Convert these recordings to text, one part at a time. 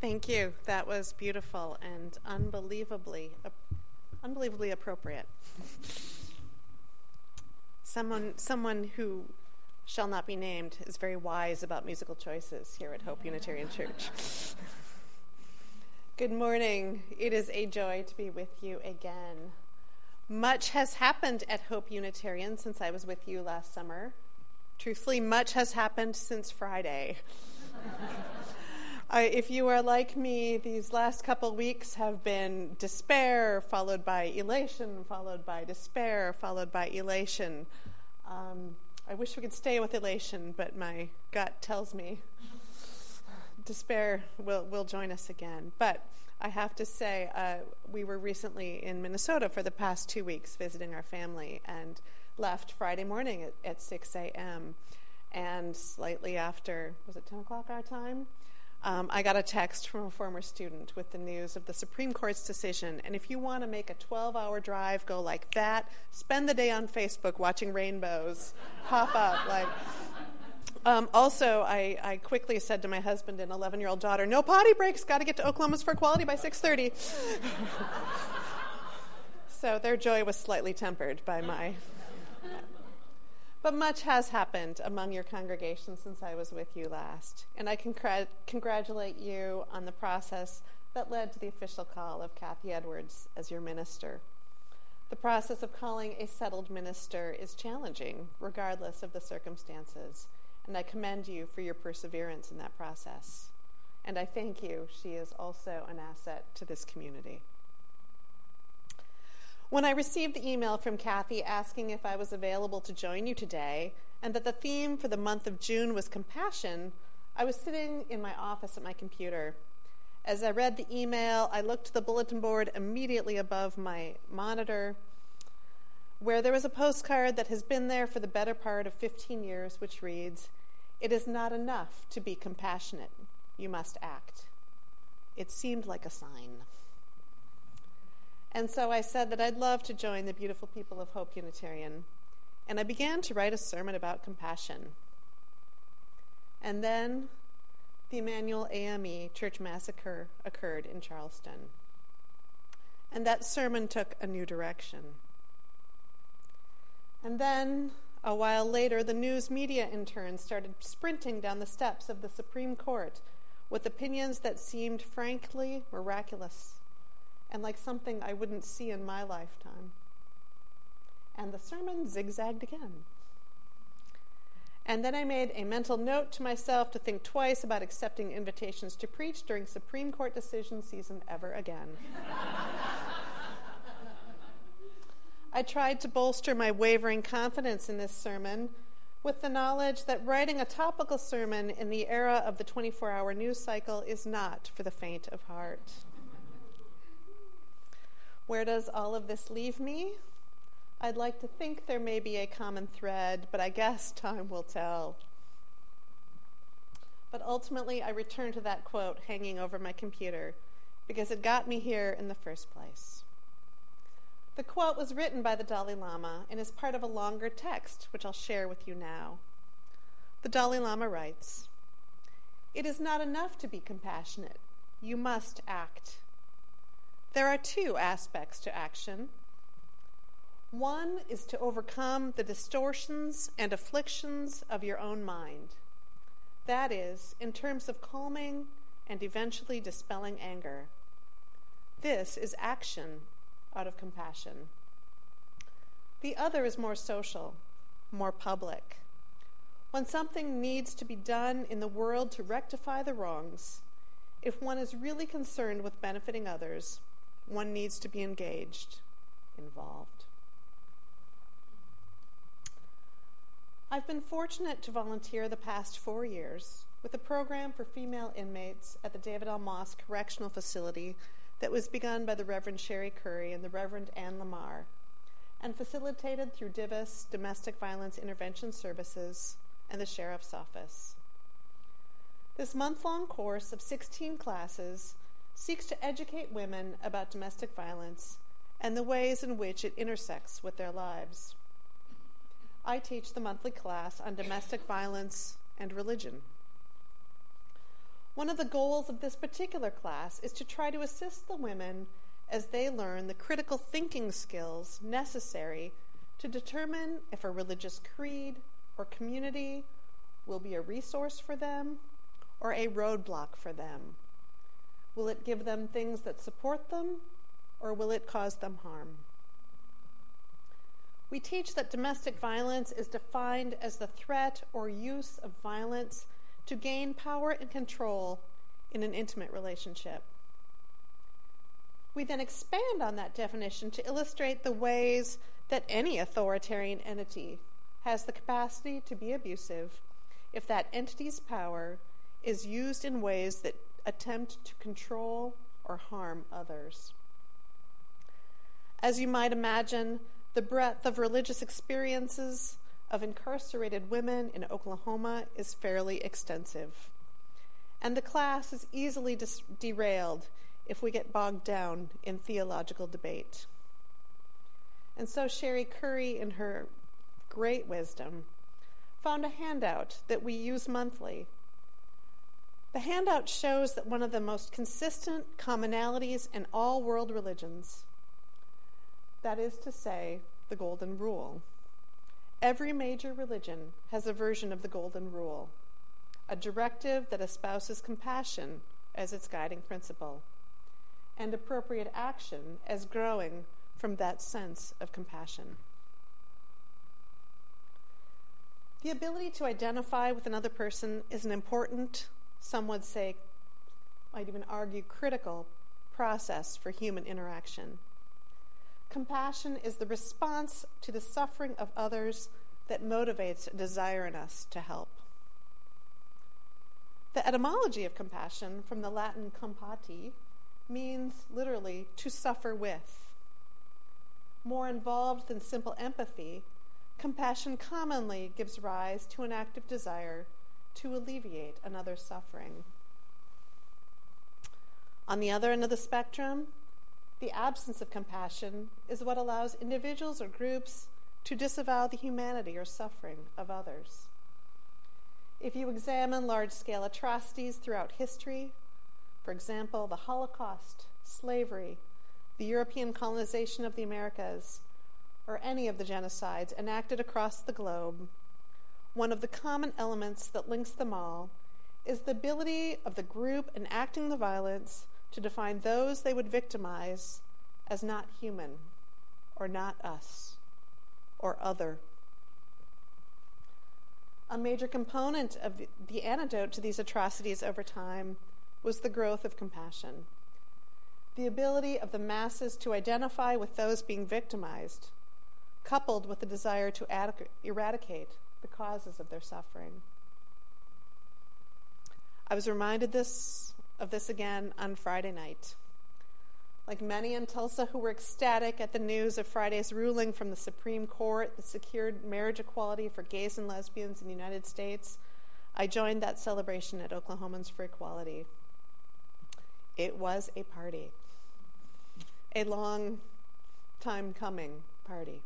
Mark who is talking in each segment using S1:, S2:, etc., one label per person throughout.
S1: Thank you. That was beautiful and unbelievably, unbelievably appropriate. someone, someone who shall not be named is very wise about musical choices here at Hope Unitarian Church. Good morning. It is a joy to be with you again. Much has happened at Hope Unitarian since I was with you last summer. Truthfully, much has happened since Friday. I, if you are like me, these last couple weeks have been despair, followed by elation, followed by despair, followed by elation. Um, I wish we could stay with elation, but my gut tells me despair will, will join us again. But I have to say, uh, we were recently in Minnesota for the past two weeks visiting our family and left Friday morning at, at 6 a.m. And slightly after, was it 10 o'clock our time? Um, I got a text from a former student with the news of the Supreme Court's decision. And if you want to make a 12 hour drive go like that, spend the day on Facebook watching rainbows pop up. Like, um, also, I, I, quickly said to my husband and 11 year old daughter, "No potty breaks. Got to get to Oklahomans for Equality by 6:30." so their joy was slightly tempered by my but much has happened among your congregation since I was with you last, and I congr- congratulate you on the process that led to the official call of Kathy Edwards as your minister. The process of calling a settled minister is challenging, regardless of the circumstances, and I commend you for your perseverance in that process. And I thank you. She is also an asset to this community. When I received the email from Kathy asking if I was available to join you today and that the theme for the month of June was compassion, I was sitting in my office at my computer. As I read the email, I looked to the bulletin board immediately above my monitor where there was a postcard that has been there for the better part of 15 years, which reads, It is not enough to be compassionate, you must act. It seemed like a sign. And so I said that I'd love to join the beautiful people of Hope Unitarian. And I began to write a sermon about compassion. And then the Emanuel AME church massacre occurred in Charleston. And that sermon took a new direction. And then, a while later, the news media interns started sprinting down the steps of the Supreme Court with opinions that seemed frankly miraculous and like something I wouldn't see in my lifetime. And the sermon zigzagged again. And then I made a mental note to myself to think twice about accepting invitations to preach during Supreme Court decision season ever again. I tried to bolster my wavering confidence in this sermon with the knowledge that writing a topical sermon in the era of the 24 hour news cycle is not for the faint of heart. Where does all of this leave me? I'd like to think there may be a common thread, but I guess time will tell. But ultimately, I return to that quote hanging over my computer because it got me here in the first place. The quote was written by the Dalai Lama and is part of a longer text, which I'll share with you now. The Dalai Lama writes It is not enough to be compassionate, you must act. There are two aspects to action. One is to overcome the distortions and afflictions of your own mind. That is, in terms of calming and eventually dispelling anger. This is action out of compassion. The other is more social, more public. When something needs to be done in the world to rectify the wrongs, if one is really concerned with benefiting others, one needs to be engaged, involved. I've been fortunate to volunteer the past four years with a program for female inmates at the David L. Moss Correctional Facility that was begun by the Reverend Sherry Curry and the Reverend Ann Lamar and facilitated through DVIS, Domestic Violence Intervention Services, and the Sheriff's Office. This month long course of 16 classes seeks to educate women about domestic violence and the ways in which it intersects with their lives. I teach the monthly class on domestic violence and religion. One of the goals of this particular class is to try to assist the women as they learn the critical thinking skills necessary to determine if a religious creed or community will be a resource for them or a roadblock for them. Will it give them things that support them or will it cause them harm? We teach that domestic violence is defined as the threat or use of violence to gain power and control in an intimate relationship. We then expand on that definition to illustrate the ways that any authoritarian entity has the capacity to be abusive if that entity's power is used in ways that attempt to control or harm others. As you might imagine, the breadth of religious experiences of incarcerated women in Oklahoma is fairly extensive. And the class is easily dis- derailed if we get bogged down in theological debate. And so Sherry Curry, in her great wisdom, found a handout that we use monthly. The handout shows that one of the most consistent commonalities in all world religions, that is to say, the Golden Rule, Every major religion has a version of the Golden Rule, a directive that espouses compassion as its guiding principle, and appropriate action as growing from that sense of compassion. The ability to identify with another person is an important, some would say, might even argue critical, process for human interaction. Compassion is the response to the suffering of others that motivates a desire in us to help. The etymology of compassion, from the Latin compati, means literally to suffer with. More involved than simple empathy, compassion commonly gives rise to an active desire to alleviate another's suffering. On the other end of the spectrum, the absence of compassion is what allows individuals or groups to disavow the humanity or suffering of others. If you examine large scale atrocities throughout history, for example, the Holocaust, slavery, the European colonization of the Americas, or any of the genocides enacted across the globe, one of the common elements that links them all is the ability of the group enacting the violence to define those they would victimize as not human or not us or other. A major component of the antidote to these atrocities over time was the growth of compassion. The ability of the masses to identify with those being victimized, coupled with the desire to ad- eradicate the causes of their suffering. I was reminded this of this again on Friday night. Like many in Tulsa who were ecstatic at the news of Friday's ruling from the Supreme Court that secured marriage equality for gays and lesbians in the United States, I joined that celebration at Oklahomans for Equality. It was a party, a long time coming party.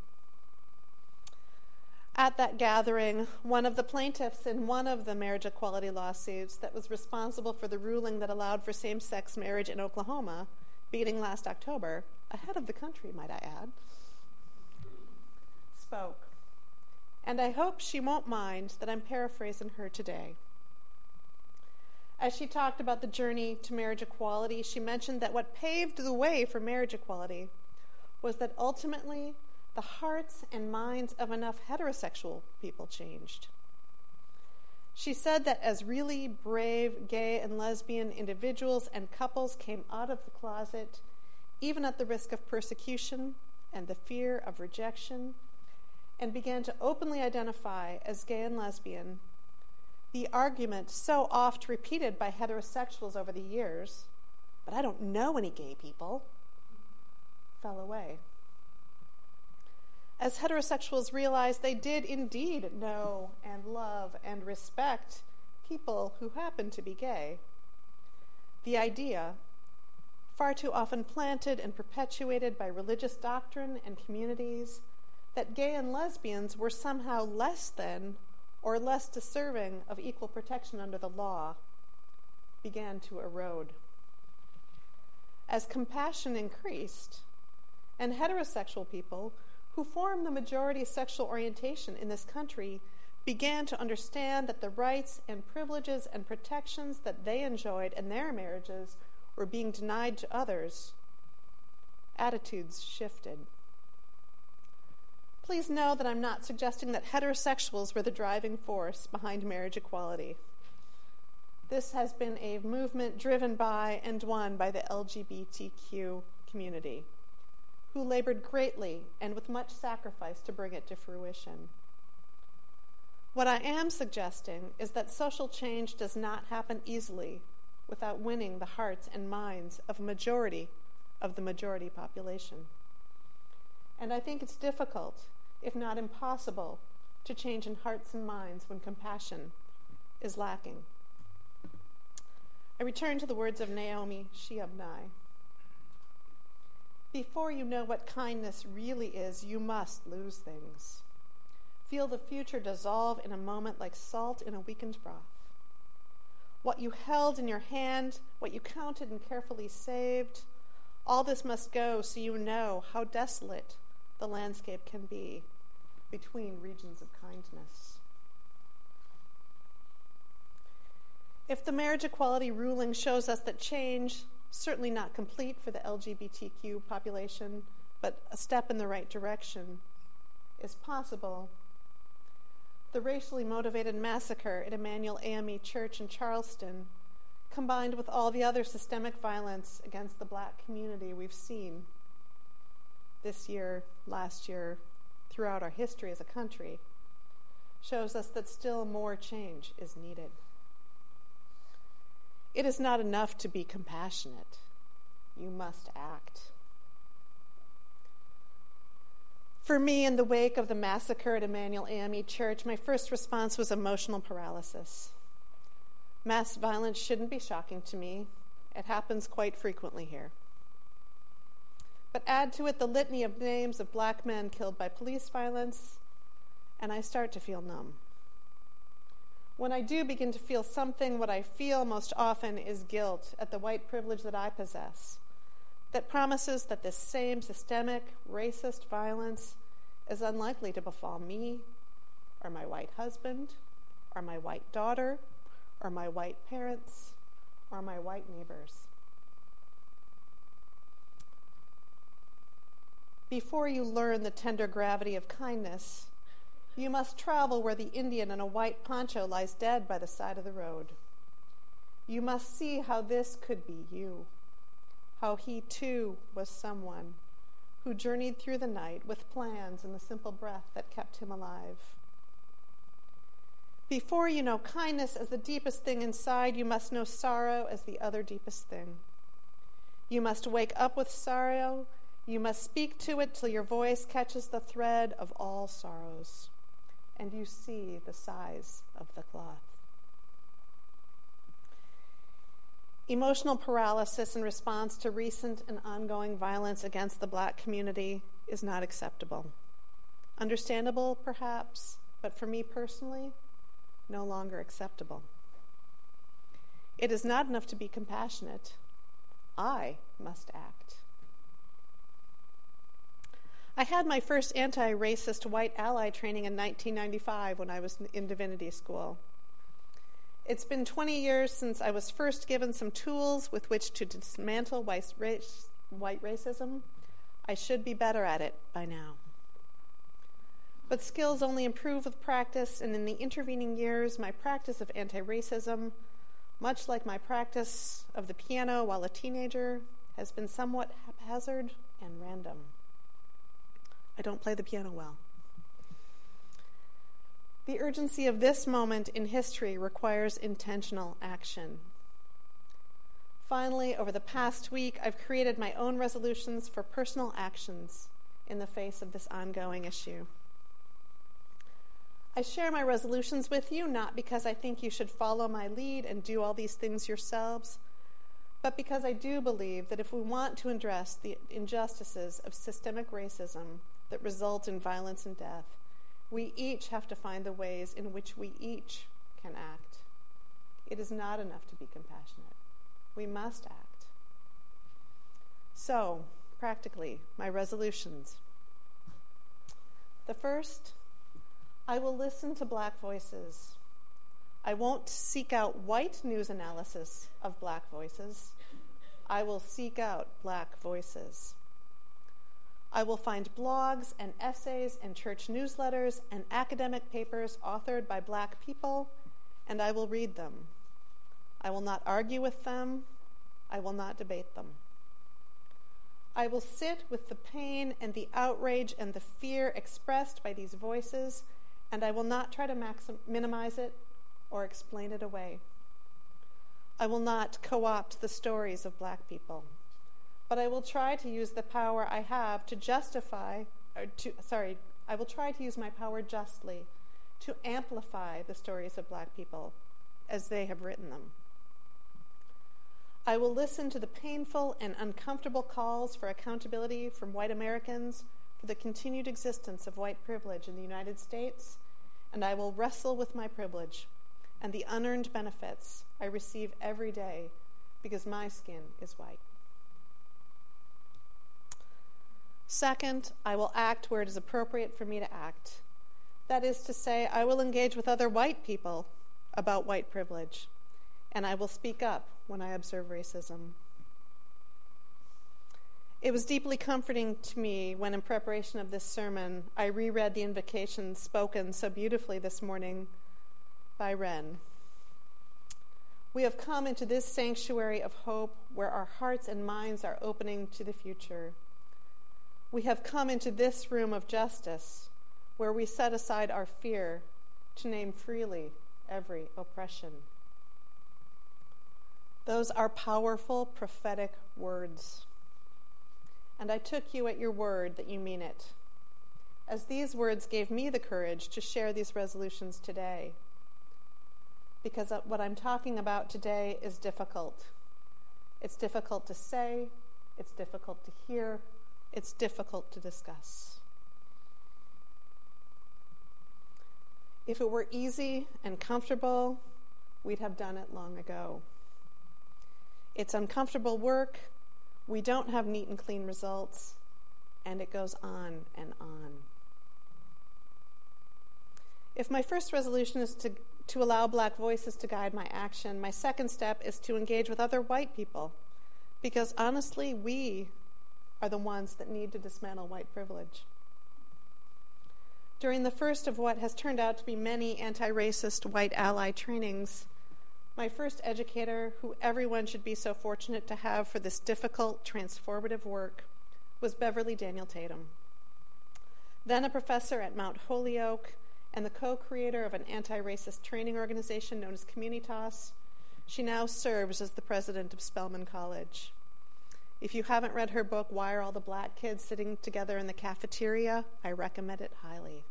S1: At that gathering, one of the plaintiffs in one of the marriage equality lawsuits that was responsible for the ruling that allowed for same sex marriage in Oklahoma beginning last October, ahead of the country, might I add, spoke. And I hope she won't mind that I'm paraphrasing her today. As she talked about the journey to marriage equality, she mentioned that what paved the way for marriage equality was that ultimately the hearts and minds of enough heterosexual people changed. She said that as really brave gay and lesbian individuals and couples came out of the closet, even at the risk of persecution and the fear of rejection, and began to openly identify as gay and lesbian, the argument so oft repeated by heterosexuals over the years, but I don't know any gay people, fell away as heterosexuals realized they did indeed know and love and respect people who happened to be gay. The idea, far too often planted and perpetuated by religious doctrine and communities, that gay and lesbians were somehow less than or less deserving of equal protection under the law, began to erode. As compassion increased, and heterosexual people, who form the majority sexual orientation in this country, began to understand that the rights and privileges and protections that they enjoyed in their marriages were being denied to others, attitudes shifted. Please know that I'm not suggesting that heterosexuals were the driving force behind marriage equality. This has been a movement driven by and won by the LGBTQ community, who labored greatly and with much sacrifice to bring it to fruition. What I am suggesting is that social change does not happen easily without winning the hearts and minds of a majority of the majority population. And I think it's difficult, if not impossible, to change in hearts and minds when compassion is lacking. I return to the words of Naomi Shihab Before you know what kindness really is, you must lose things. Feel the future dissolve in a moment like salt in a weakened broth. What you held in your hand, what you counted and carefully saved, all this must go so you know how desolate the landscape can be between regions of kindness. If the marriage equality ruling shows us that change, certainly not complete for the LGBTQ population, but a step in the right direction, is possible, the racially motivated massacre at Emanuel AME Church in Charleston, combined with all the other systemic violence against the black community we've seen this year, last year, throughout our history as a country, shows us that still more change is needed. It is not enough to be compassionate, you must act. For me, in the wake of the massacre at Emanuel AME Church, my first response was emotional paralysis. Mass violence shouldn't be shocking to me. It happens quite frequently here. But add to it the litany of names of black men killed by police violence, and I start to feel numb. When I do begin to feel something, what I feel most often is guilt at the white privilege that I possess, that promises that this same systemic racist violence is unlikely to befall me, or my white husband, or my white daughter, or my white parents, or my white neighbors. Before you learn the tender gravity of kindness, you must travel where the Indian in a white poncho lies dead by the side of the road. You must see how this could be you, how he too was someone who journeyed through the night with plans and the simple breath that kept him alive. Before you know kindness as the deepest thing inside, you must know sorrow as the other deepest thing. You must wake up with sorrow. You must speak to it till your voice catches the thread of all sorrows and you see the size of the cloth. Emotional paralysis in response to recent and ongoing violence against the black community is not acceptable. Understandable, perhaps, but for me personally, no longer acceptable. It is not enough to be compassionate. I must act. I had my first anti racist white ally training in 1995 when I was in divinity school. It's been 20 years since I was first given some tools with which to dismantle white, race, white racism. I should be better at it by now. But skills only improve with practice, and in the intervening years, my practice of anti racism, much like my practice of the piano while a teenager, has been somewhat haphazard and random. I don't play the piano well. The urgency of this moment in history requires intentional action. Finally, over the past week, I've created my own resolutions for personal actions in the face of this ongoing issue. I share my resolutions with you not because I think you should follow my lead and do all these things yourselves, but because I do believe that if we want to address the injustices of systemic racism, that result in violence and death, we each have to find the ways in which we each can act It is not enough to be compassionate. We must act. So, practically, my resolutions. The first, I will listen to black voices. I won't seek out white news analysis of black voices. I will seek out black voices. I will find blogs and essays and church newsletters and academic papers authored by black people, and I will read them. I will not argue with them. I will not debate them. I will sit with the pain and the outrage and the fear expressed by these voices, and I will not try to maxim- minimize it or explain it away. I will not co opt the stories of black people, but I will try to use the power I have to justify, or to, sorry, I will try to use my power justly to amplify the stories of black people as they have written them. I will listen to the painful and uncomfortable calls for accountability from white Americans for the continued existence of white privilege in the United States, and I will wrestle with my privilege and the unearned benefits I receive every day because my skin is white. Second, I will act where it is appropriate for me to act. That is to say, I will engage with other white people about white privilege, and I will speak up when I observe racism. It was deeply comforting to me when, in preparation of this sermon, I reread the invocation spoken so beautifully this morning by Ren. We have come into this sanctuary of hope where our hearts and minds are opening to the future. We have come into this room of justice where we set aside our fear to name freely every oppression. Those are powerful prophetic words. And I took you at your word that you mean it, as these words gave me the courage to share these resolutions today because uh, what I'm talking about today is difficult. It's difficult to say, it's difficult to hear, it's difficult to discuss. If it were easy and comfortable, we'd have done it long ago. It's uncomfortable work, we don't have neat and clean results, and it goes on and on. If my first resolution is to to allow black voices to guide my action. My second step is to engage with other white people because honestly, we are the ones that need to dismantle white privilege. During the first of what has turned out to be many anti racist white ally trainings, my first educator, who everyone should be so fortunate to have for this difficult, transformative work, was Beverly Daniel Tatum. Then a professor at Mount Holyoke and the co creator of an anti racist training organization known as Communitas. She now serves as the president of Spelman College. If you haven't read her book, Why Are All the Black Kids Sitting Together in the Cafeteria? I recommend it highly.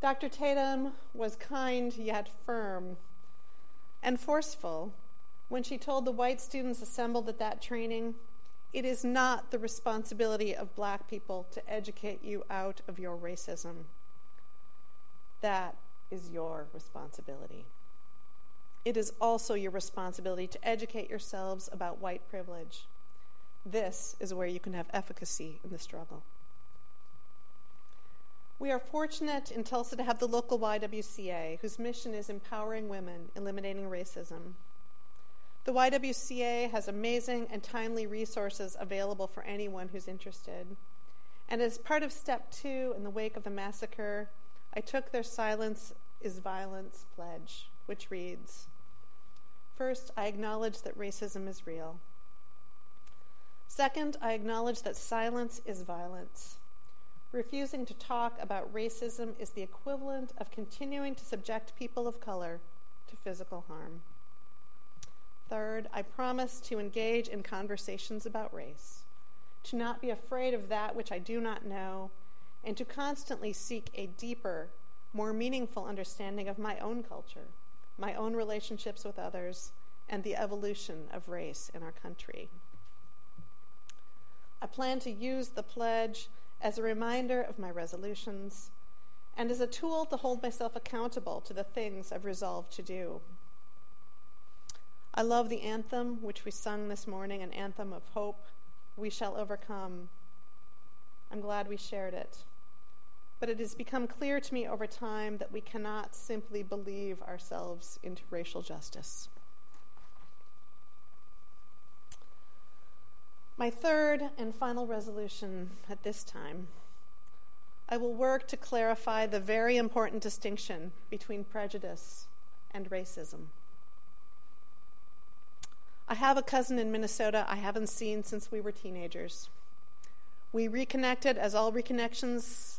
S1: Dr. Tatum was kind yet firm and forceful when she told the white students assembled at that training it is not the responsibility of black people to educate you out of your racism. That is your responsibility. It is also your responsibility to educate yourselves about white privilege. This is where you can have efficacy in the struggle. We are fortunate in Tulsa to have the local YWCA, whose mission is empowering women, eliminating racism. The YWCA has amazing and timely resources available for anyone who's interested. And as part of step two in the wake of the massacre, I took their silence is violence pledge, which reads First, I acknowledge that racism is real. Second, I acknowledge that silence is violence. Refusing to talk about racism is the equivalent of continuing to subject people of color to physical harm. Third, I promise to engage in conversations about race, to not be afraid of that which I do not know, and to constantly seek a deeper, more meaningful understanding of my own culture, my own relationships with others, and the evolution of race in our country. I plan to use the pledge as a reminder of my resolutions and as a tool to hold myself accountable to the things I've resolved to do. I love the anthem which we sung this morning, an anthem of hope. We shall overcome. I'm glad we shared it. But it has become clear to me over time that we cannot simply believe ourselves into racial justice. My third and final resolution at this time I will work to clarify the very important distinction between prejudice and racism. I have a cousin in Minnesota I haven't seen since we were teenagers. We reconnected as all reconnections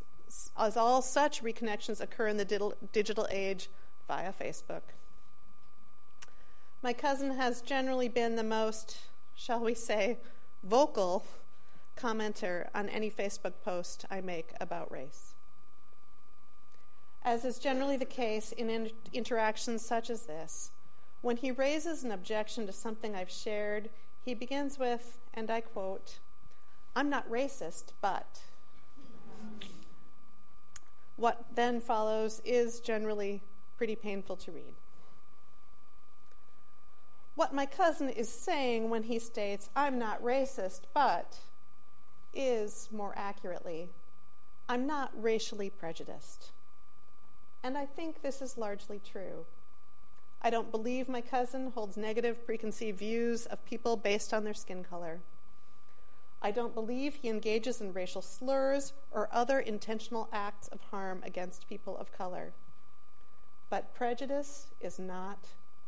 S1: as all such reconnections occur in the digital age via Facebook. My cousin has generally been the most, shall we say, vocal commenter on any Facebook post I make about race. As is generally the case in inter- interactions such as this, when he raises an objection to something I've shared, he begins with, and I quote, I'm not racist, but. What then follows is generally pretty painful to read. What my cousin is saying when he states, I'm not racist, but, is, more accurately, I'm not racially prejudiced. And I think this is largely true. I don't believe my cousin holds negative preconceived views of people based on their skin color. I don't believe he engages in racial slurs or other intentional acts of harm against people of color. But prejudice is not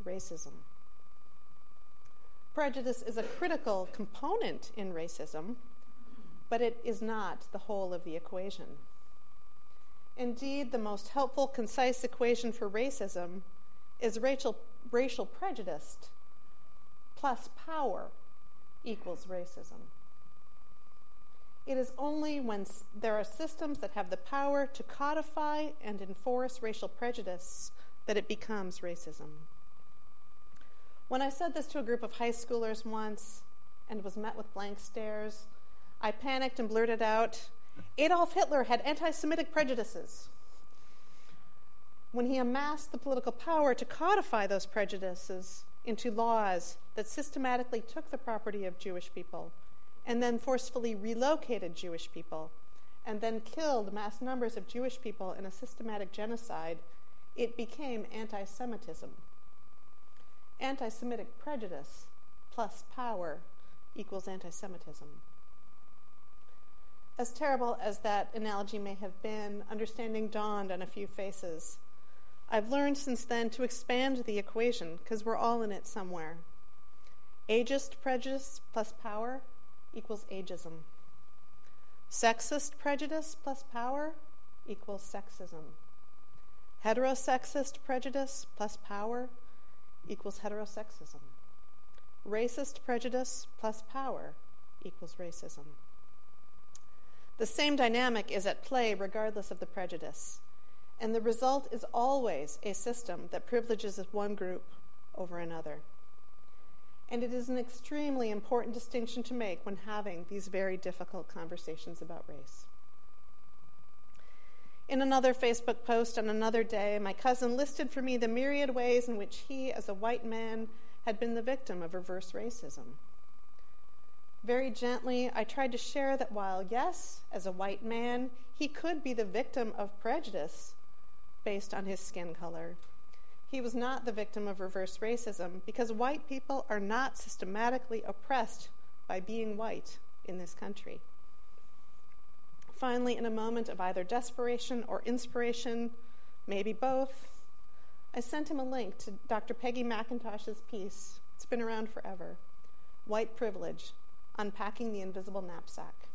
S1: racism. Prejudice is a critical component in racism, but it is not the whole of the equation. Indeed, the most helpful, concise equation for racism is racial, racial prejudice plus power equals racism. It is only when there are systems that have the power to codify and enforce racial prejudice that it becomes racism. When I said this to a group of high schoolers once and was met with blank stares, I panicked and blurted out Adolf Hitler had anti Semitic prejudices. When he amassed the political power to codify those prejudices into laws that systematically took the property of Jewish people and then forcefully relocated Jewish people and then killed mass numbers of Jewish people in a systematic genocide, it became anti Semitism anti Semitic prejudice plus power equals anti Semitism. As terrible as that analogy may have been, understanding dawned on a few faces. I've learned since then to expand the equation because we're all in it somewhere. Ageist prejudice plus power equals ageism. Sexist prejudice plus power equals sexism. Heterosexist prejudice plus power equals heterosexism. Racist prejudice plus power equals racism. The same dynamic is at play regardless of the prejudice, and the result is always a system that privileges one group over another. And it is an extremely important distinction to make when having these very difficult conversations about race. In another Facebook post on another day, my cousin listed for me the myriad ways in which he, as a white man, had been the victim of reverse racism. Very gently, I tried to share that while, yes, as a white man, he could be the victim of prejudice based on his skin color, he was not the victim of reverse racism because white people are not systematically oppressed by being white in this country. Finally, in a moment of either desperation or inspiration, maybe both, I sent him a link to Dr. Peggy McIntosh's piece. It's been around forever White Privilege Unpacking the Invisible Knapsack.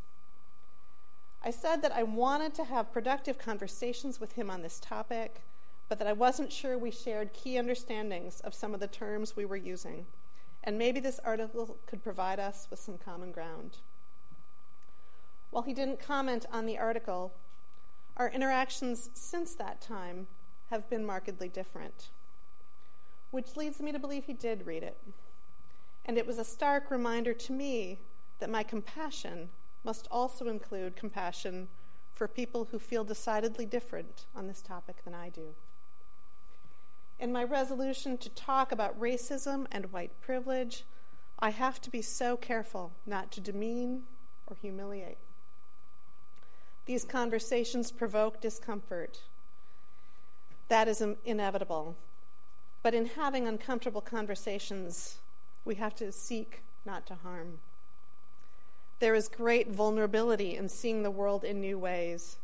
S1: I said that I wanted to have productive conversations with him on this topic, but that I wasn't sure we shared key understandings of some of the terms we were using, and maybe this article could provide us with some common ground. While he didn't comment on the article, our interactions since that time have been markedly different. Which leads me to believe he did read it. And it was a stark reminder to me that my compassion must also include compassion for people who feel decidedly different on this topic than I do. In my resolution to talk about racism and white privilege, I have to be so careful not to demean or humiliate. These conversations provoke discomfort. That is inevitable. But in having uncomfortable conversations, we have to seek not to harm. There is great vulnerability in seeing the world in new ways,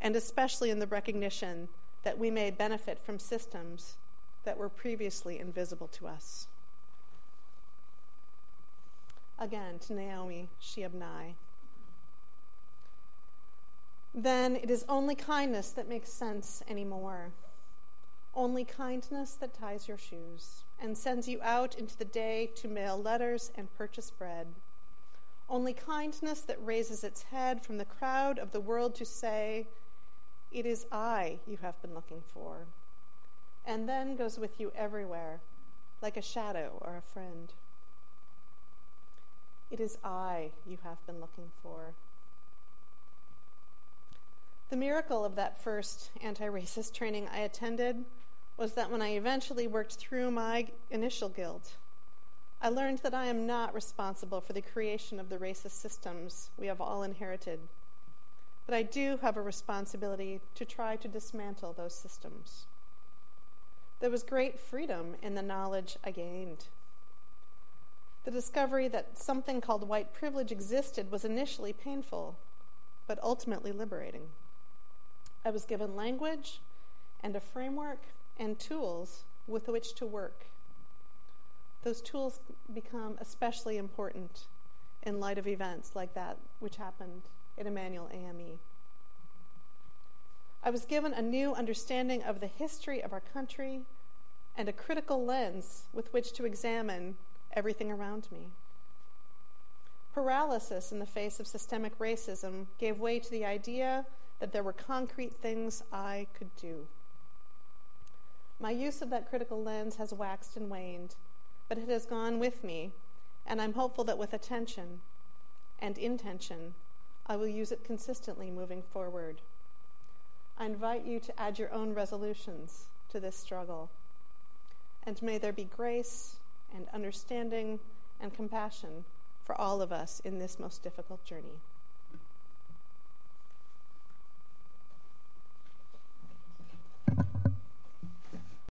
S1: and especially in the recognition that we may benefit from systems that were previously invisible to us. Again, to Naomi Shihab Nye. Then it is only kindness that makes sense anymore. Only kindness that ties your shoes and sends you out into the day to mail letters and purchase bread. Only kindness that raises its head from the crowd of the world to say, It is I you have been looking for, and then goes with you everywhere, like a shadow or a friend. It is I you have been looking for. The miracle of that first anti racist training I attended was that when I eventually worked through my initial guilt, I learned that I am not responsible for the creation of the racist systems we have all inherited. But I do have a responsibility to try to dismantle those systems. There was great freedom in the knowledge I gained. The discovery that something called white privilege existed was initially painful, but ultimately liberating. I was given language and a framework and tools with which to work. Those tools become especially important in light of events like that which happened at Emanuel AME. I was given a new understanding of the history of our country and a critical lens with which to examine everything around me. Paralysis in the face of systemic racism gave way to the idea that there were concrete things I could do. My use of that critical lens has waxed and waned, but it has gone with me, and I'm hopeful that with attention and intention, I will use it consistently moving forward. I invite you to add your own resolutions to this struggle. And may there be grace and understanding and compassion for all of us in this most difficult journey.